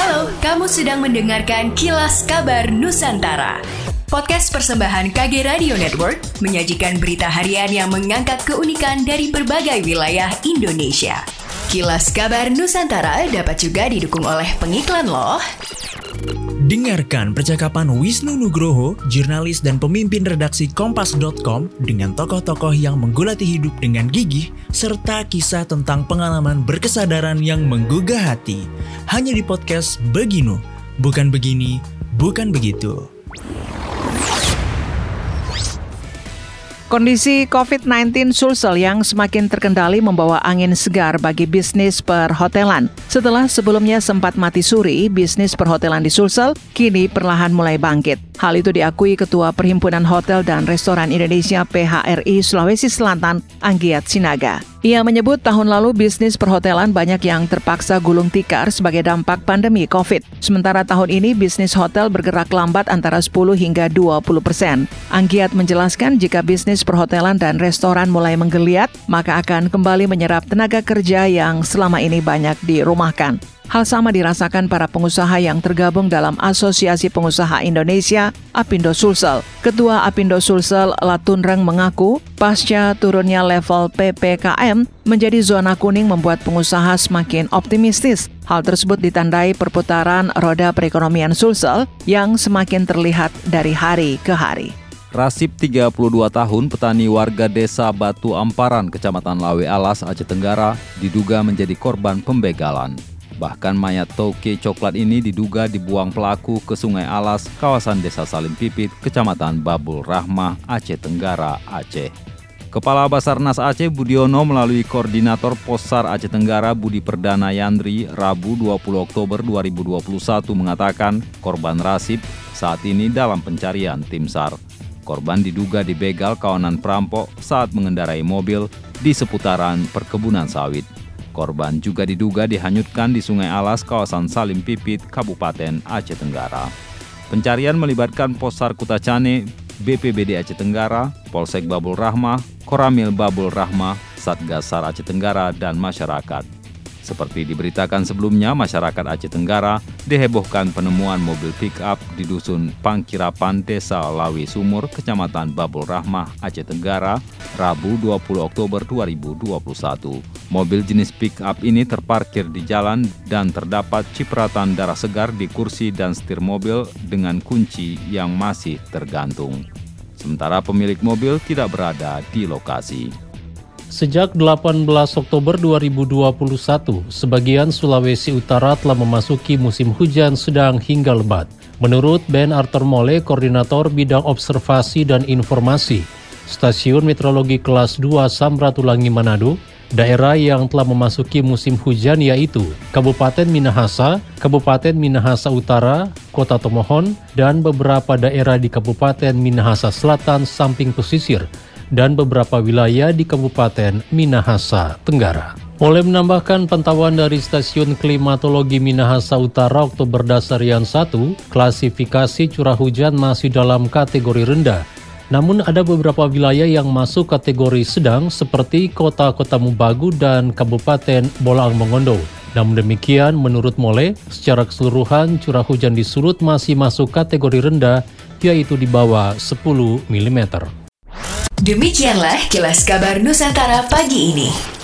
Halo, kamu sedang mendengarkan Kilas Kabar Nusantara. Podcast persembahan KG Radio Network menyajikan berita harian yang mengangkat keunikan dari berbagai wilayah Indonesia. Kilas Kabar Nusantara dapat juga didukung oleh pengiklan loh. Dengarkan percakapan Wisnu Nugroho, jurnalis dan pemimpin redaksi Kompas.com dengan tokoh-tokoh yang menggulati hidup dengan gigih, serta kisah tentang pengalaman berkesadaran yang menggugah hati. Hanya di podcast Beginu, bukan begini, bukan begitu. Kondisi COVID-19 Sulsel yang semakin terkendali membawa angin segar bagi bisnis perhotelan. Setelah sebelumnya sempat mati suri, bisnis perhotelan di Sulsel kini perlahan mulai bangkit. Hal itu diakui Ketua Perhimpunan Hotel dan Restoran Indonesia PHRI Sulawesi Selatan, Anggiat Sinaga. Ia menyebut tahun lalu bisnis perhotelan banyak yang terpaksa gulung tikar sebagai dampak pandemi COVID. Sementara tahun ini bisnis hotel bergerak lambat antara 10 hingga 20 persen. Anggiat menjelaskan jika bisnis perhotelan dan restoran mulai menggeliat, maka akan kembali menyerap tenaga kerja yang selama ini banyak dirumahkan. Hal sama dirasakan para pengusaha yang tergabung dalam Asosiasi Pengusaha Indonesia, Apindo Sulsel. Ketua Apindo Sulsel, Latunreng mengaku, pasca turunnya level PPKM menjadi zona kuning membuat pengusaha semakin optimistis. Hal tersebut ditandai perputaran roda perekonomian Sulsel yang semakin terlihat dari hari ke hari. Rasib 32 tahun, petani warga desa Batu Amparan, Kecamatan Lawe Alas, Aceh Tenggara, diduga menjadi korban pembegalan. Bahkan mayat toke coklat ini diduga dibuang pelaku ke Sungai Alas, kawasan Desa Salim Pipit, Kecamatan Babul Rahmah, Aceh Tenggara, Aceh. Kepala Basarnas Aceh Budiono melalui Koordinator Posar Aceh Tenggara Budi Perdana Yandri Rabu 20 Oktober 2021 mengatakan korban Rasib saat ini dalam pencarian tim SAR. Korban diduga dibegal kawanan perampok saat mengendarai mobil di seputaran perkebunan sawit. Korban juga diduga dihanyutkan di Sungai Alas, kawasan Salim Pipit, Kabupaten Aceh Tenggara. Pencarian melibatkan Posar Kutacane, BPBD Aceh Tenggara, Polsek Babul Rahmah, Koramil Babul Rahmah, Satgas SAR Aceh Tenggara, dan masyarakat. Seperti diberitakan sebelumnya, masyarakat Aceh Tenggara dihebohkan penemuan mobil pick-up di Dusun Pangkirapan, Desa Lawi Sumur, Kecamatan Babul Rahmah, Aceh Tenggara, Rabu 20 Oktober 2021. Mobil jenis pick-up ini terparkir di jalan dan terdapat cipratan darah segar di kursi dan setir mobil dengan kunci yang masih tergantung. Sementara pemilik mobil tidak berada di lokasi. Sejak 18 Oktober 2021, sebagian Sulawesi Utara telah memasuki musim hujan sedang hingga lebat. Menurut Ben Arthur Mole, Koordinator Bidang Observasi dan Informasi, Stasiun Meteorologi Kelas 2 Samratulangi Manado, daerah yang telah memasuki musim hujan yaitu Kabupaten Minahasa, Kabupaten Minahasa Utara, Kota Tomohon, dan beberapa daerah di Kabupaten Minahasa Selatan samping pesisir, dan beberapa wilayah di Kabupaten Minahasa Tenggara. Oleh menambahkan pantauan dari Stasiun Klimatologi Minahasa Utara Oktober Dasarian 1, klasifikasi curah hujan masih dalam kategori rendah. Namun ada beberapa wilayah yang masuk kategori sedang seperti kota-kota Mubagu dan Kabupaten Bolaang Mongondo. Namun demikian, menurut Mole, secara keseluruhan curah hujan di Sulut masih masuk kategori rendah, yaitu di bawah 10 mm. Demikianlah kilas kabar Nusantara pagi ini.